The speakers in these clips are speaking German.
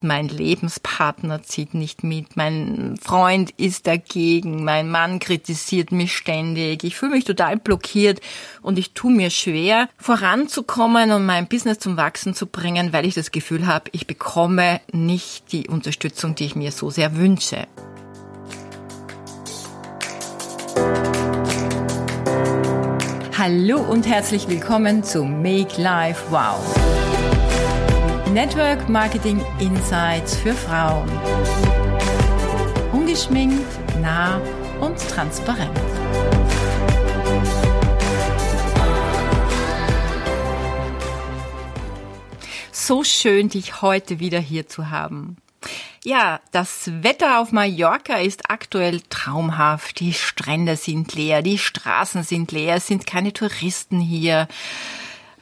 Mein Lebenspartner zieht nicht mit, mein Freund ist dagegen, mein Mann kritisiert mich ständig, ich fühle mich total blockiert und ich tue mir schwer, voranzukommen und mein Business zum Wachsen zu bringen, weil ich das Gefühl habe, ich bekomme nicht die Unterstützung, die ich mir so sehr wünsche. Hallo und herzlich willkommen zu Make Life Wow Network Marketing Insights für Frauen. Ungeschminkt, nah und transparent. So schön, dich heute wieder hier zu haben. Ja, das Wetter auf Mallorca ist aktuell traumhaft. Die Strände sind leer, die Straßen sind leer, es sind keine Touristen hier.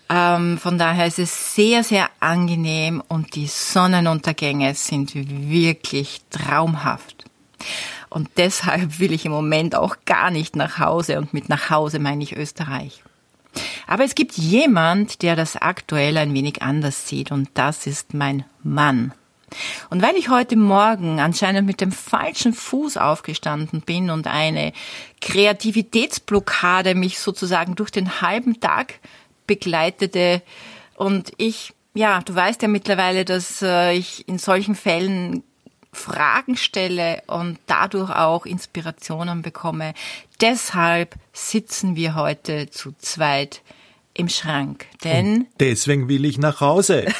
Ähm, von daher ist es sehr, sehr angenehm und die Sonnenuntergänge sind wirklich traumhaft. Und deshalb will ich im Moment auch gar nicht nach Hause und mit nach Hause meine ich Österreich. Aber es gibt jemand, der das aktuell ein wenig anders sieht und das ist mein Mann. Und weil ich heute Morgen anscheinend mit dem falschen Fuß aufgestanden bin und eine Kreativitätsblockade mich sozusagen durch den halben Tag begleitete. Und ich, ja, du weißt ja mittlerweile, dass äh, ich in solchen Fällen Fragen stelle und dadurch auch Inspirationen bekomme. Deshalb sitzen wir heute zu zweit im Schrank, denn und deswegen will ich nach Hause.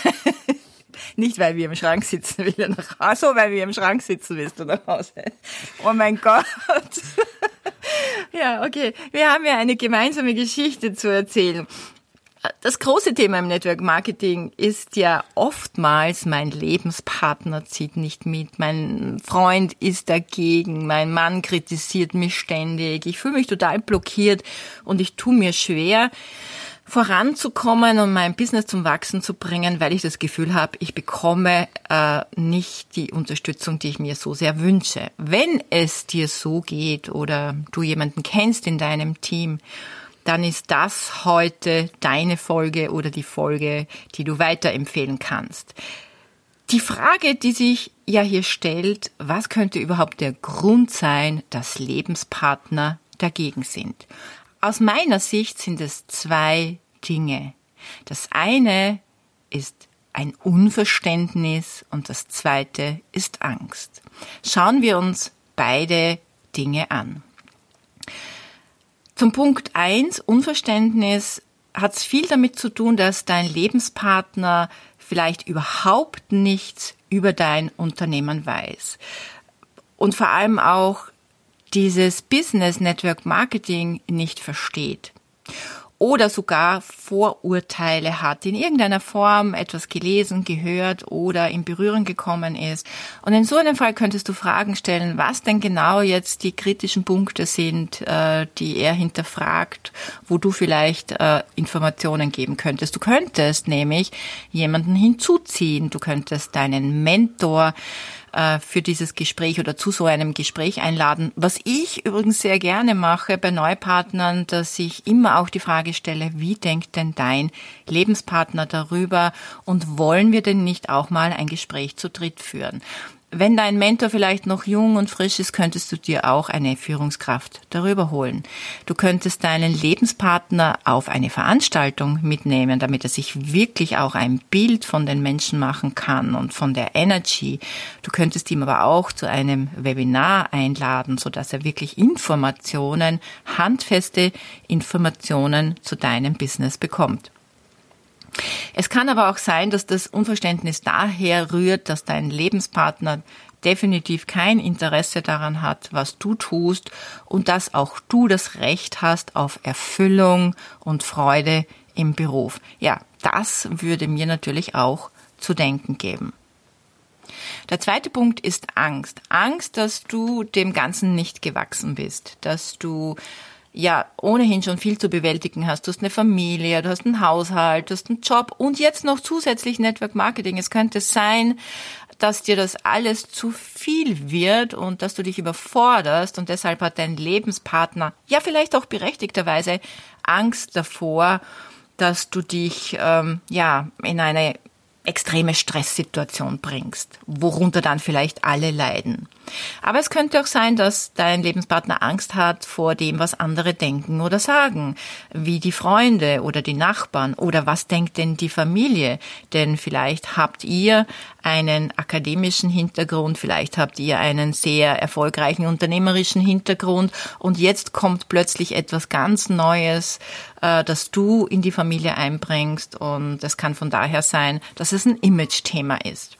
Nicht, weil wir im Schrank sitzen, will er nach Hause, weil wir im Schrank sitzen, willst du nach Hause. Oh mein Gott. ja, okay. Wir haben ja eine gemeinsame Geschichte zu erzählen. Das große Thema im Network Marketing ist ja oftmals, mein Lebenspartner zieht nicht mit, mein Freund ist dagegen, mein Mann kritisiert mich ständig, ich fühle mich total blockiert und ich tue mir schwer, voranzukommen und mein Business zum Wachsen zu bringen, weil ich das Gefühl habe, ich bekomme äh, nicht die Unterstützung, die ich mir so sehr wünsche. Wenn es dir so geht oder du jemanden kennst in deinem Team, dann ist das heute deine Folge oder die Folge, die du weiterempfehlen kannst. Die Frage, die sich ja hier stellt, was könnte überhaupt der Grund sein, dass Lebenspartner dagegen sind? Aus meiner Sicht sind es zwei Dinge. Das eine ist ein Unverständnis und das zweite ist Angst. Schauen wir uns beide Dinge an. Zum Punkt eins Unverständnis hat es viel damit zu tun, dass dein Lebenspartner vielleicht überhaupt nichts über dein Unternehmen weiß. Und vor allem auch dieses Business Network Marketing nicht versteht oder sogar Vorurteile hat, in irgendeiner Form etwas gelesen, gehört oder in Berührung gekommen ist. Und in so einem Fall könntest du Fragen stellen, was denn genau jetzt die kritischen Punkte sind, äh, die er hinterfragt, wo du vielleicht äh, Informationen geben könntest. Du könntest nämlich jemanden hinzuziehen, du könntest deinen Mentor äh, für dieses Gespräch oder zu so einem Gespräch einladen. Was ich übrigens sehr gerne mache bei Neupartnern, dass ich immer auch die Frage stelle, wie denkt denn dein Lebenspartner darüber und wollen wir denn nicht auch mal ein Gespräch zu dritt führen? Wenn dein Mentor vielleicht noch jung und frisch ist, könntest du dir auch eine Führungskraft darüber holen. Du könntest deinen Lebenspartner auf eine Veranstaltung mitnehmen, damit er sich wirklich auch ein Bild von den Menschen machen kann und von der Energy. Du könntest ihm aber auch zu einem Webinar einladen, sodass er wirklich Informationen, handfeste Informationen zu deinem Business bekommt. Es kann aber auch sein, dass das Unverständnis daher rührt, dass dein Lebenspartner definitiv kein Interesse daran hat, was du tust und dass auch du das Recht hast auf Erfüllung und Freude im Beruf. Ja, das würde mir natürlich auch zu denken geben. Der zweite Punkt ist Angst. Angst, dass du dem Ganzen nicht gewachsen bist, dass du ja ohnehin schon viel zu bewältigen hast. Du hast eine Familie, du hast einen Haushalt, du hast einen Job und jetzt noch zusätzlich Network Marketing. Es könnte sein, dass dir das alles zu viel wird und dass du dich überforderst und deshalb hat dein Lebenspartner ja vielleicht auch berechtigterweise Angst davor, dass du dich ähm, ja in eine extreme Stresssituation bringst, worunter dann vielleicht alle leiden. Aber es könnte auch sein, dass dein Lebenspartner Angst hat vor dem, was andere denken oder sagen, wie die Freunde oder die Nachbarn oder was denkt denn die Familie? Denn vielleicht habt ihr einen akademischen Hintergrund, vielleicht habt ihr einen sehr erfolgreichen unternehmerischen Hintergrund und jetzt kommt plötzlich etwas ganz Neues, äh, das du in die Familie einbringst und es kann von daher sein, dass es ein Image-Thema ist.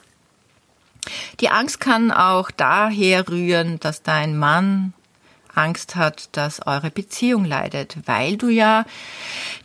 Die Angst kann auch daher rühren, dass dein Mann Angst hat, dass eure Beziehung leidet, weil du ja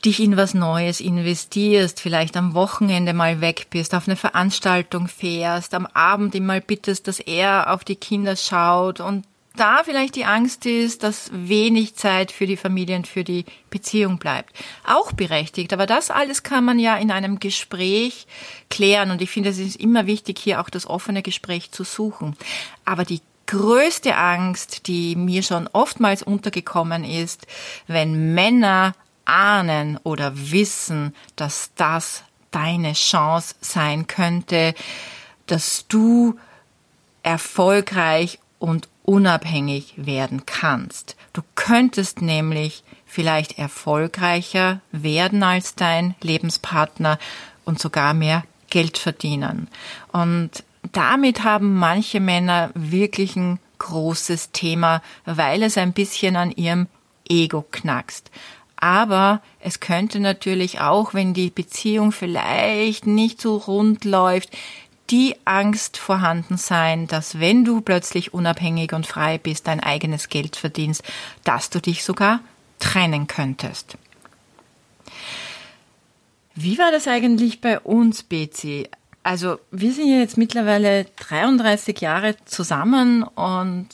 dich in was Neues investierst, vielleicht am Wochenende mal weg bist, auf eine Veranstaltung fährst, am Abend ihm mal bittest, dass er auf die Kinder schaut und da vielleicht die Angst ist, dass wenig Zeit für die Familie und für die Beziehung bleibt. Auch berechtigt. Aber das alles kann man ja in einem Gespräch klären. Und ich finde, es ist immer wichtig, hier auch das offene Gespräch zu suchen. Aber die größte Angst, die mir schon oftmals untergekommen ist, wenn Männer ahnen oder wissen, dass das deine Chance sein könnte, dass du erfolgreich und unabhängig werden kannst. Du könntest nämlich vielleicht erfolgreicher werden als dein Lebenspartner und sogar mehr Geld verdienen. Und damit haben manche Männer wirklich ein großes Thema, weil es ein bisschen an ihrem Ego knackst. Aber es könnte natürlich auch, wenn die Beziehung vielleicht nicht so rund läuft, die Angst vorhanden sein, dass wenn du plötzlich unabhängig und frei bist, dein eigenes Geld verdienst, dass du dich sogar trennen könntest. Wie war das eigentlich bei uns, Betsy? Also wir sind jetzt mittlerweile 33 Jahre zusammen und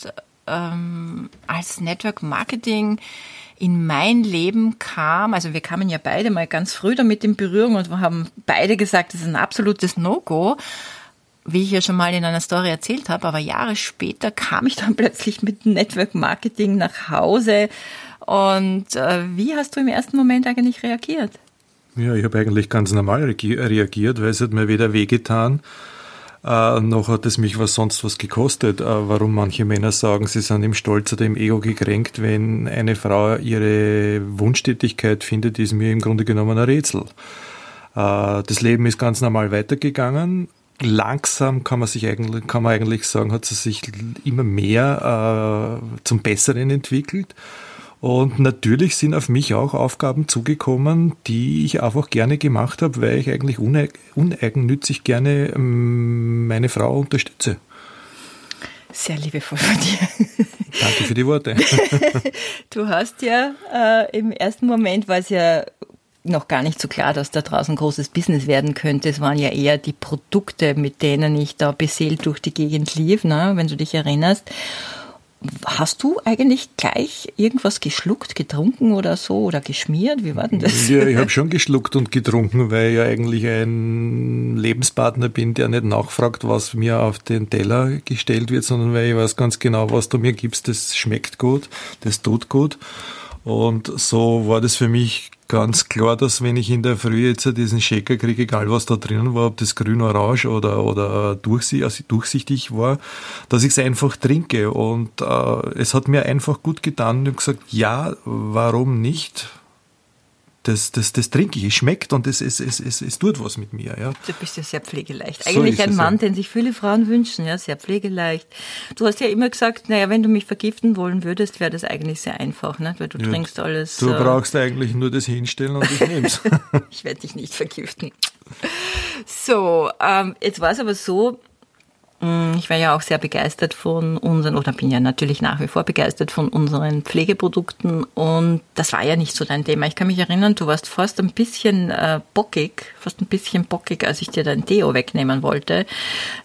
ähm, als Network Marketing in mein Leben kam, also wir kamen ja beide mal ganz früh damit in Berührung und wir haben beide gesagt, das ist ein absolutes No-Go wie ich ja schon mal in einer Story erzählt habe, aber Jahre später kam ich dann plötzlich mit Network Marketing nach Hause. Und äh, wie hast du im ersten Moment eigentlich reagiert? Ja, ich habe eigentlich ganz normal reagiert, weil es hat mir weder wehgetan, äh, noch hat es mich was sonst was gekostet. Äh, warum manche Männer sagen, sie sind im Stolz oder im Ego gekränkt, wenn eine Frau ihre Wunschtätigkeit findet, ist mir im Grunde genommen ein Rätsel. Äh, das Leben ist ganz normal weitergegangen langsam kann man sich eigentlich, kann man eigentlich sagen, hat es sich immer mehr äh, zum Besseren entwickelt. Und natürlich sind auf mich auch Aufgaben zugekommen, die ich einfach gerne gemacht habe, weil ich eigentlich uneigennützig gerne ähm, meine Frau unterstütze. Sehr liebevoll von dir. Danke für die Worte. Du hast ja äh, im ersten Moment, war es ja noch gar nicht so klar, dass da draußen großes Business werden könnte. Es waren ja eher die Produkte, mit denen ich da beseelt durch die Gegend lief, ne, wenn du dich erinnerst. Hast du eigentlich gleich irgendwas geschluckt, getrunken oder so oder geschmiert? Wie war denn das? Ja, ich habe schon geschluckt und getrunken, weil ich ja eigentlich ein Lebenspartner bin, der nicht nachfragt, was mir auf den Teller gestellt wird, sondern weil ich weiß ganz genau, was du mir gibst, das schmeckt gut, das tut gut. Und so war das für mich ganz klar, dass wenn ich in der Früh jetzt diesen Shaker kriege, egal was da drinnen war, ob das grün, orange oder, oder durchsichtig, also durchsichtig war, dass ich es einfach trinke. Und äh, es hat mir einfach gut getan. Habe gesagt, ja, warum nicht? Das, das, das trinke ich, es schmeckt und es, es, es, es, es tut was mit mir. Ja. Du bist ja sehr pflegeleicht. Eigentlich ein Mann, ja. den sich viele Frauen wünschen, ja, sehr pflegeleicht. Du hast ja immer gesagt, naja, wenn du mich vergiften wollen würdest, wäre das eigentlich sehr einfach, ne? weil du ja. trinkst alles. Du äh, brauchst eigentlich nur das hinstellen und ich nehme es. ich werde dich nicht vergiften. So, ähm, jetzt war es aber so, ich war ja auch sehr begeistert von unseren, oder bin ja natürlich nach wie vor begeistert von unseren Pflegeprodukten und das war ja nicht so dein Thema. Ich kann mich erinnern, du warst fast ein bisschen äh, bockig, fast ein bisschen bockig, als ich dir dein Deo wegnehmen wollte,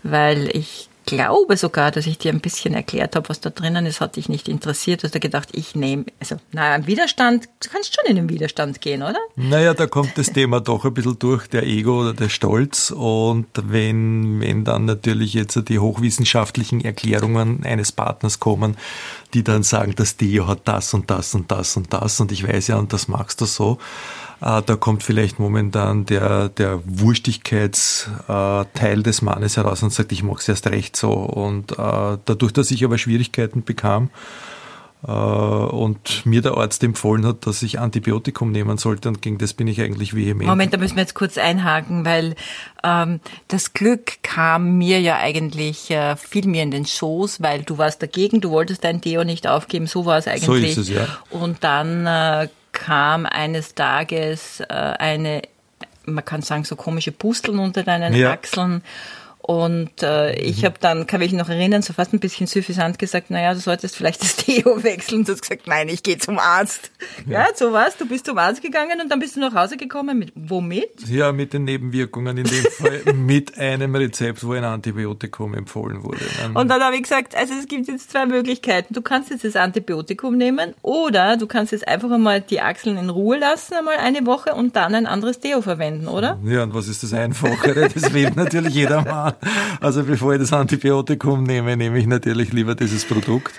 weil ich glaube sogar, dass ich dir ein bisschen erklärt habe, was da drinnen ist, hat dich nicht interessiert. Hast du gedacht, ich nehme, also, naja, im Widerstand, du kannst schon in den Widerstand gehen, oder? Naja, da kommt das Thema doch ein bisschen durch, der Ego oder der Stolz. Und wenn, wenn dann natürlich jetzt die hochwissenschaftlichen Erklärungen eines Partners kommen, die dann sagen, das Deo hat das und das und das und das und ich weiß ja, und das magst du so, da kommt vielleicht momentan der, der Wurstigkeitsteil des Mannes heraus und sagt, ich mache es erst recht so. Und äh, dadurch, dass ich aber Schwierigkeiten bekam, äh, und mir der Arzt empfohlen hat, dass ich Antibiotikum nehmen sollte und gegen das bin ich eigentlich vehement. Moment, da müssen wir jetzt kurz einhaken, weil ähm, das Glück kam mir ja eigentlich äh, viel mehr in den Schoß, weil du warst dagegen, du wolltest dein Deo nicht aufgeben, so war es eigentlich. So ist es, ja. Und dann äh, kam eines Tages äh, eine, man kann sagen, so komische Pusteln unter deinen ja. Achseln und äh, ich mhm. habe dann, kann mich noch erinnern, so fast ein bisschen suffisant gesagt, naja, du solltest vielleicht das Deo wechseln. Du hast gesagt, nein, ich gehe zum Arzt. Ja. ja, so was. Du bist zum Arzt gegangen und dann bist du nach Hause gekommen. Mit womit? Ja, mit den Nebenwirkungen in dem Fall mit einem Rezept, wo ein Antibiotikum empfohlen wurde. Und dann habe ich gesagt, also es gibt jetzt zwei Möglichkeiten. Du kannst jetzt das Antibiotikum nehmen oder du kannst jetzt einfach einmal die Achseln in Ruhe lassen, einmal eine Woche und dann ein anderes Deo verwenden, oder? Ja, und was ist das Einfachere? Das will natürlich jeder machen. Also bevor ich das Antibiotikum nehme, nehme ich natürlich lieber dieses Produkt.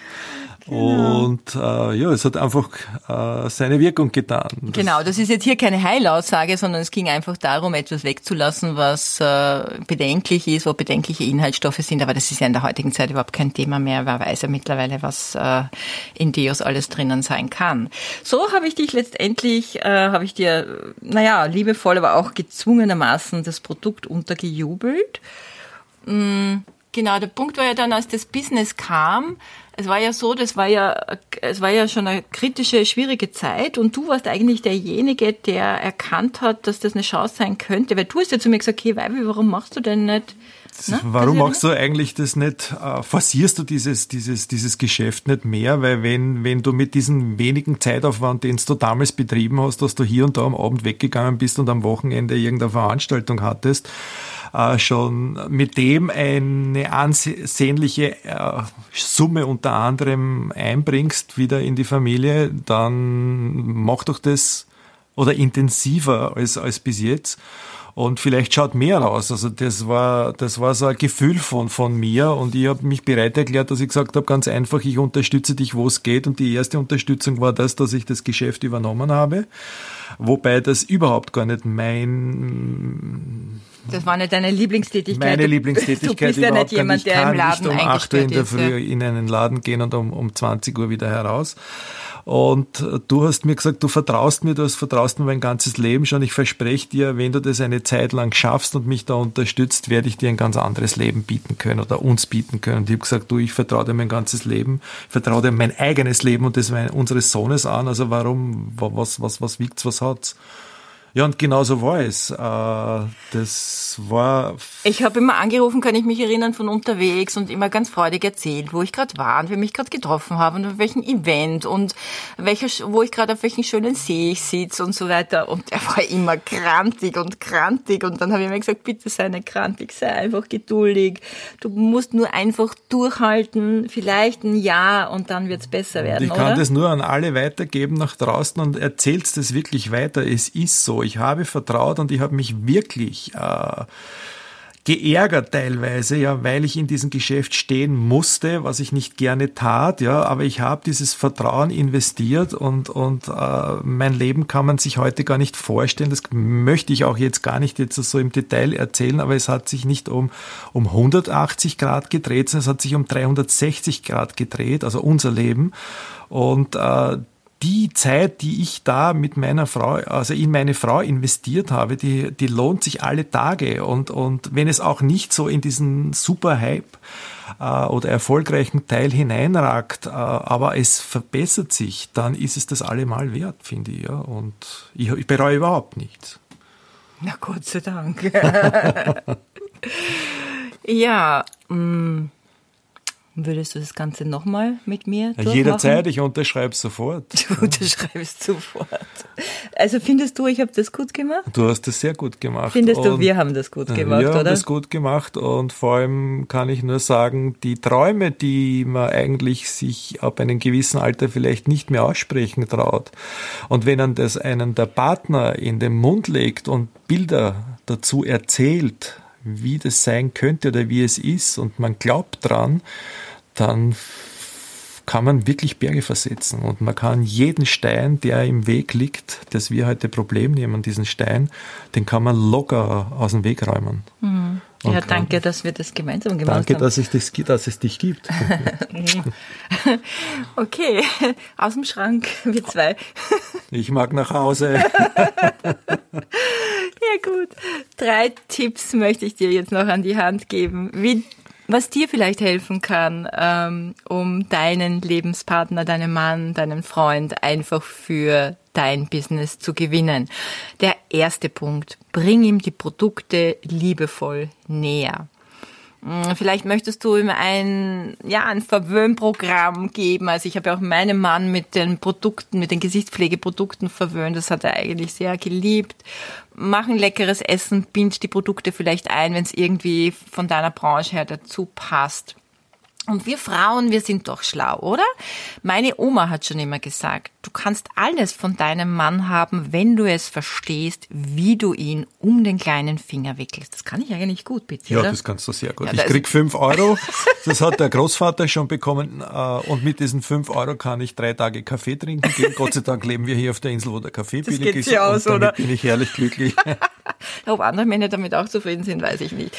Genau. Und äh, ja, es hat einfach äh, seine Wirkung getan. Das genau, das ist jetzt hier keine Heilaussage, sondern es ging einfach darum, etwas wegzulassen, was äh, bedenklich ist, wo bedenkliche Inhaltsstoffe sind. Aber das ist ja in der heutigen Zeit überhaupt kein Thema mehr. Wer weiß ja mittlerweile, was äh, in Deos alles drinnen sein kann. So habe ich dich letztendlich, äh, habe ich dir, naja, liebevoll, aber auch gezwungenermaßen das Produkt untergejubelt. Mm, genau, der Punkt war ja dann, als das Business kam, es war ja so, das war ja, es war ja schon eine kritische, schwierige Zeit und du warst eigentlich derjenige, der erkannt hat, dass das eine Chance sein könnte, weil du hast ja zu mir gesagt, okay, Weibi, warum machst du denn nicht? Na, Warum machst du eigentlich das nicht, äh, forcierst du dieses, dieses, dieses Geschäft nicht mehr? Weil wenn, wenn du mit diesem wenigen Zeitaufwand, den du damals betrieben hast, dass du hier und da am Abend weggegangen bist und am Wochenende irgendeine Veranstaltung hattest, schon mit dem eine ansehnliche äh, Summe unter anderem einbringst wieder in die Familie, dann mach doch das oder intensiver als, als bis jetzt und vielleicht schaut mehr raus. Also das war, das war so ein Gefühl von, von mir und ich habe mich bereit erklärt, dass ich gesagt habe, ganz einfach, ich unterstütze dich, wo es geht. Und die erste Unterstützung war das, dass ich das Geschäft übernommen habe, wobei das überhaupt gar nicht mein das war nicht deine Lieblingstätigkeit. Meine Lieblingstätigkeit. Du bist ja nicht jemand, der im Laden nicht um 8 Uhr in der Früh in einen Laden gehen und um, um 20 Uhr wieder heraus. Und du hast mir gesagt, du vertraust mir, du hast vertraust mir mein ganzes Leben schon. Ich verspreche dir, wenn du das eine Zeit lang schaffst und mich da unterstützt, werde ich dir ein ganz anderes Leben bieten können oder uns bieten können. Und ich habe gesagt, du, ich vertraue dir mein ganzes Leben, vertraue dir mein eigenes Leben und das unseres Sohnes an. Also warum, was, was, was wiegt's, was hat's? Ja, und genau so war es. Äh, das war. Ich habe immer angerufen, kann ich mich erinnern, von unterwegs und immer ganz freudig erzählt, wo ich gerade war und wer mich gerade getroffen habe und auf welchem Event und welcher, wo ich gerade auf welchen schönen See ich sitze und so weiter. Und er war immer krantig und krantig. Und dann habe ich mir gesagt, bitte sei nicht krantig, sei einfach geduldig. Du musst nur einfach durchhalten, vielleicht ein Jahr und dann wird's besser werden. Ich kann oder? das nur an alle weitergeben nach draußen und erzählst das wirklich weiter. Es ist so ich habe vertraut und ich habe mich wirklich äh, geärgert teilweise, ja, weil ich in diesem Geschäft stehen musste, was ich nicht gerne tat, ja, aber ich habe dieses Vertrauen investiert und und äh, mein Leben kann man sich heute gar nicht vorstellen. Das möchte ich auch jetzt gar nicht jetzt so im Detail erzählen, aber es hat sich nicht um um 180 Grad gedreht, sondern es hat sich um 360 Grad gedreht, also unser Leben und äh, die Zeit, die ich da mit meiner Frau, also in meine Frau investiert habe, die, die lohnt sich alle Tage. Und, und wenn es auch nicht so in diesen Super-Hype äh, oder erfolgreichen Teil hineinragt, äh, aber es verbessert sich, dann ist es das allemal wert, finde ich. Ja. Und ich, ich bereue überhaupt nichts. Na Gott sei Dank. ja, mh. Würdest du das Ganze nochmal mit mir durchmachen? Jederzeit, ich unterschreibe sofort. Du unterschreibst sofort. Also findest du, ich habe das gut gemacht? Du hast das sehr gut gemacht. Findest und du, wir haben das gut gemacht, wir oder? Wir haben das gut gemacht und vor allem kann ich nur sagen, die Träume, die man eigentlich sich ab einem gewissen Alter vielleicht nicht mehr aussprechen traut und wenn dann das einen der Partner in den Mund legt und Bilder dazu erzählt, wie das sein könnte oder wie es ist und man glaubt dran, dann kann man wirklich Berge versetzen und man kann jeden Stein, der im Weg liegt, das wir heute Problem nehmen, diesen Stein, den kann man locker aus dem Weg räumen. Mhm. Ja, danke, dass wir das gemeinsam gemacht danke, haben. Danke, dass, dass es dich gibt. okay, aus dem Schrank, wir zwei. Ich mag nach Hause. ja gut, drei Tipps möchte ich dir jetzt noch an die Hand geben, wie was dir vielleicht helfen kann, ähm, um deinen Lebenspartner, deinen Mann, deinen Freund einfach für dein Business zu gewinnen. Der erste Punkt, bring ihm die Produkte liebevoll näher. Hm, vielleicht möchtest du ihm ein, ja, ein Verwöhnprogramm geben. Also ich habe ja auch meinen Mann mit den Produkten, mit den Gesichtspflegeprodukten verwöhnt. Das hat er eigentlich sehr geliebt. Mach ein leckeres Essen, bind die Produkte vielleicht ein, wenn es irgendwie von deiner Branche her dazu passt. Und wir Frauen, wir sind doch schlau, oder? Meine Oma hat schon immer gesagt, du kannst alles von deinem Mann haben, wenn du es verstehst, wie du ihn um den kleinen Finger wickelst. Das kann ich eigentlich gut, bitte. Ja, oder? das kannst du sehr gut. Ja, ich krieg fünf Euro. Das hat der Großvater schon bekommen. Äh, und mit diesen fünf Euro kann ich drei Tage Kaffee trinken gehen. Gott sei Dank leben wir hier auf der Insel, wo der Kaffee das billig ist. Aus, und damit oder? bin ich herrlich glücklich. Ob andere Männer damit auch zufrieden sind, weiß ich nicht.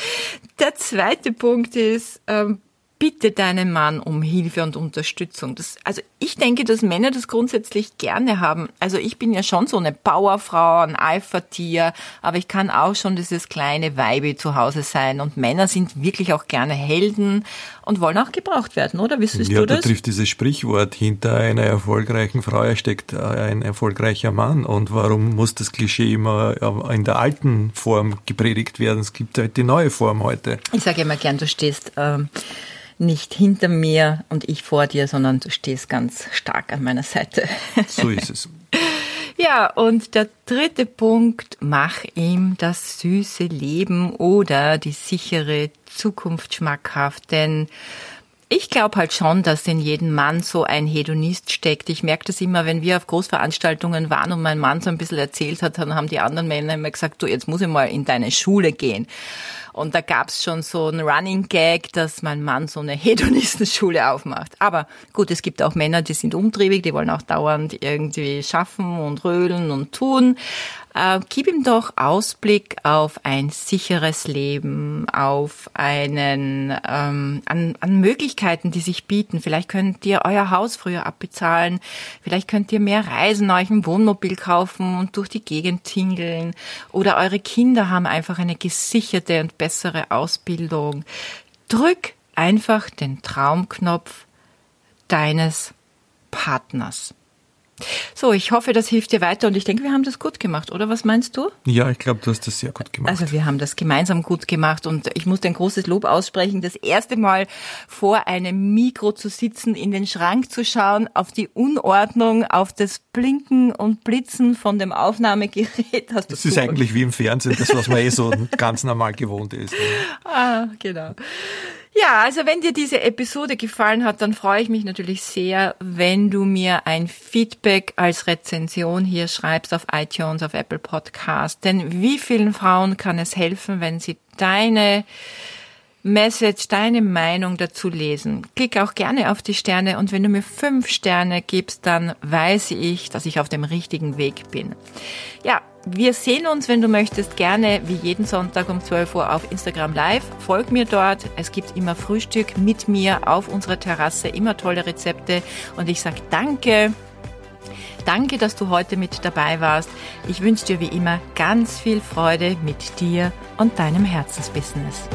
Der zweite Punkt ist, ähm, bitte deinen Mann um Hilfe und Unterstützung. Das, also ich denke, dass Männer das grundsätzlich gerne haben. Also ich bin ja schon so eine Powerfrau, ein Alpha-Tier, aber ich kann auch schon dieses kleine Weibe zu Hause sein. Und Männer sind wirklich auch gerne Helden und wollen auch gebraucht werden, oder? Wissest ja, du das? Ja, da trifft dieses Sprichwort, hinter einer erfolgreichen Frau steckt ein erfolgreicher Mann. Und warum muss das Klischee immer in der alten Form gepredigt werden? Es gibt halt die neue Form heute. Ich sage immer gern, du stehst... Ähm, nicht hinter mir und ich vor dir, sondern du stehst ganz stark an meiner Seite. So ist es. Ja, und der dritte Punkt, mach ihm das süße Leben oder die sichere Zukunft schmackhaft, denn ich glaube halt schon, dass in jedem Mann so ein Hedonist steckt. Ich merke das immer, wenn wir auf Großveranstaltungen waren und mein Mann so ein bisschen erzählt hat, dann haben die anderen Männer immer gesagt, du, jetzt muss ich mal in deine Schule gehen. Und da gab's schon so ein Running Gag, dass mein Mann so eine Hedonistenschule aufmacht. Aber gut, es gibt auch Männer, die sind umtriebig, die wollen auch dauernd irgendwie schaffen und rödeln und tun. Äh, gib ihm doch Ausblick auf ein sicheres Leben, auf einen ähm, an, an Möglichkeiten, die sich bieten. Vielleicht könnt ihr euer Haus früher abbezahlen, vielleicht könnt ihr mehr reisen, euch ein Wohnmobil kaufen und durch die Gegend tingeln. Oder eure Kinder haben einfach eine gesicherte und bessere Ausbildung. Drück einfach den Traumknopf deines Partners. So, ich hoffe, das hilft dir weiter und ich denke, wir haben das gut gemacht, oder was meinst du? Ja, ich glaube, du hast das sehr gut gemacht. Also wir haben das gemeinsam gut gemacht und ich muss ein großes Lob aussprechen, das erste Mal vor einem Mikro zu sitzen, in den Schrank zu schauen, auf die Unordnung, auf das Blinken und Blitzen von dem Aufnahmegerät. Hast das ist eigentlich wie im Fernsehen, das, was man eh so ganz normal gewohnt ist. Ne? Ah, genau. Ja, also wenn dir diese Episode gefallen hat, dann freue ich mich natürlich sehr, wenn du mir ein Feedback als Rezension hier schreibst auf iTunes, auf Apple Podcast. Denn wie vielen Frauen kann es helfen, wenn sie deine Message, deine Meinung dazu lesen. Klick auch gerne auf die Sterne und wenn du mir fünf Sterne gibst, dann weiß ich, dass ich auf dem richtigen Weg bin. Ja, wir sehen uns, wenn du möchtest, gerne wie jeden Sonntag um 12 Uhr auf Instagram Live. Folg mir dort. Es gibt immer Frühstück mit mir auf unserer Terrasse, immer tolle Rezepte. Und ich sage danke. Danke, dass du heute mit dabei warst. Ich wünsche dir wie immer ganz viel Freude mit dir und deinem Herzensbusiness.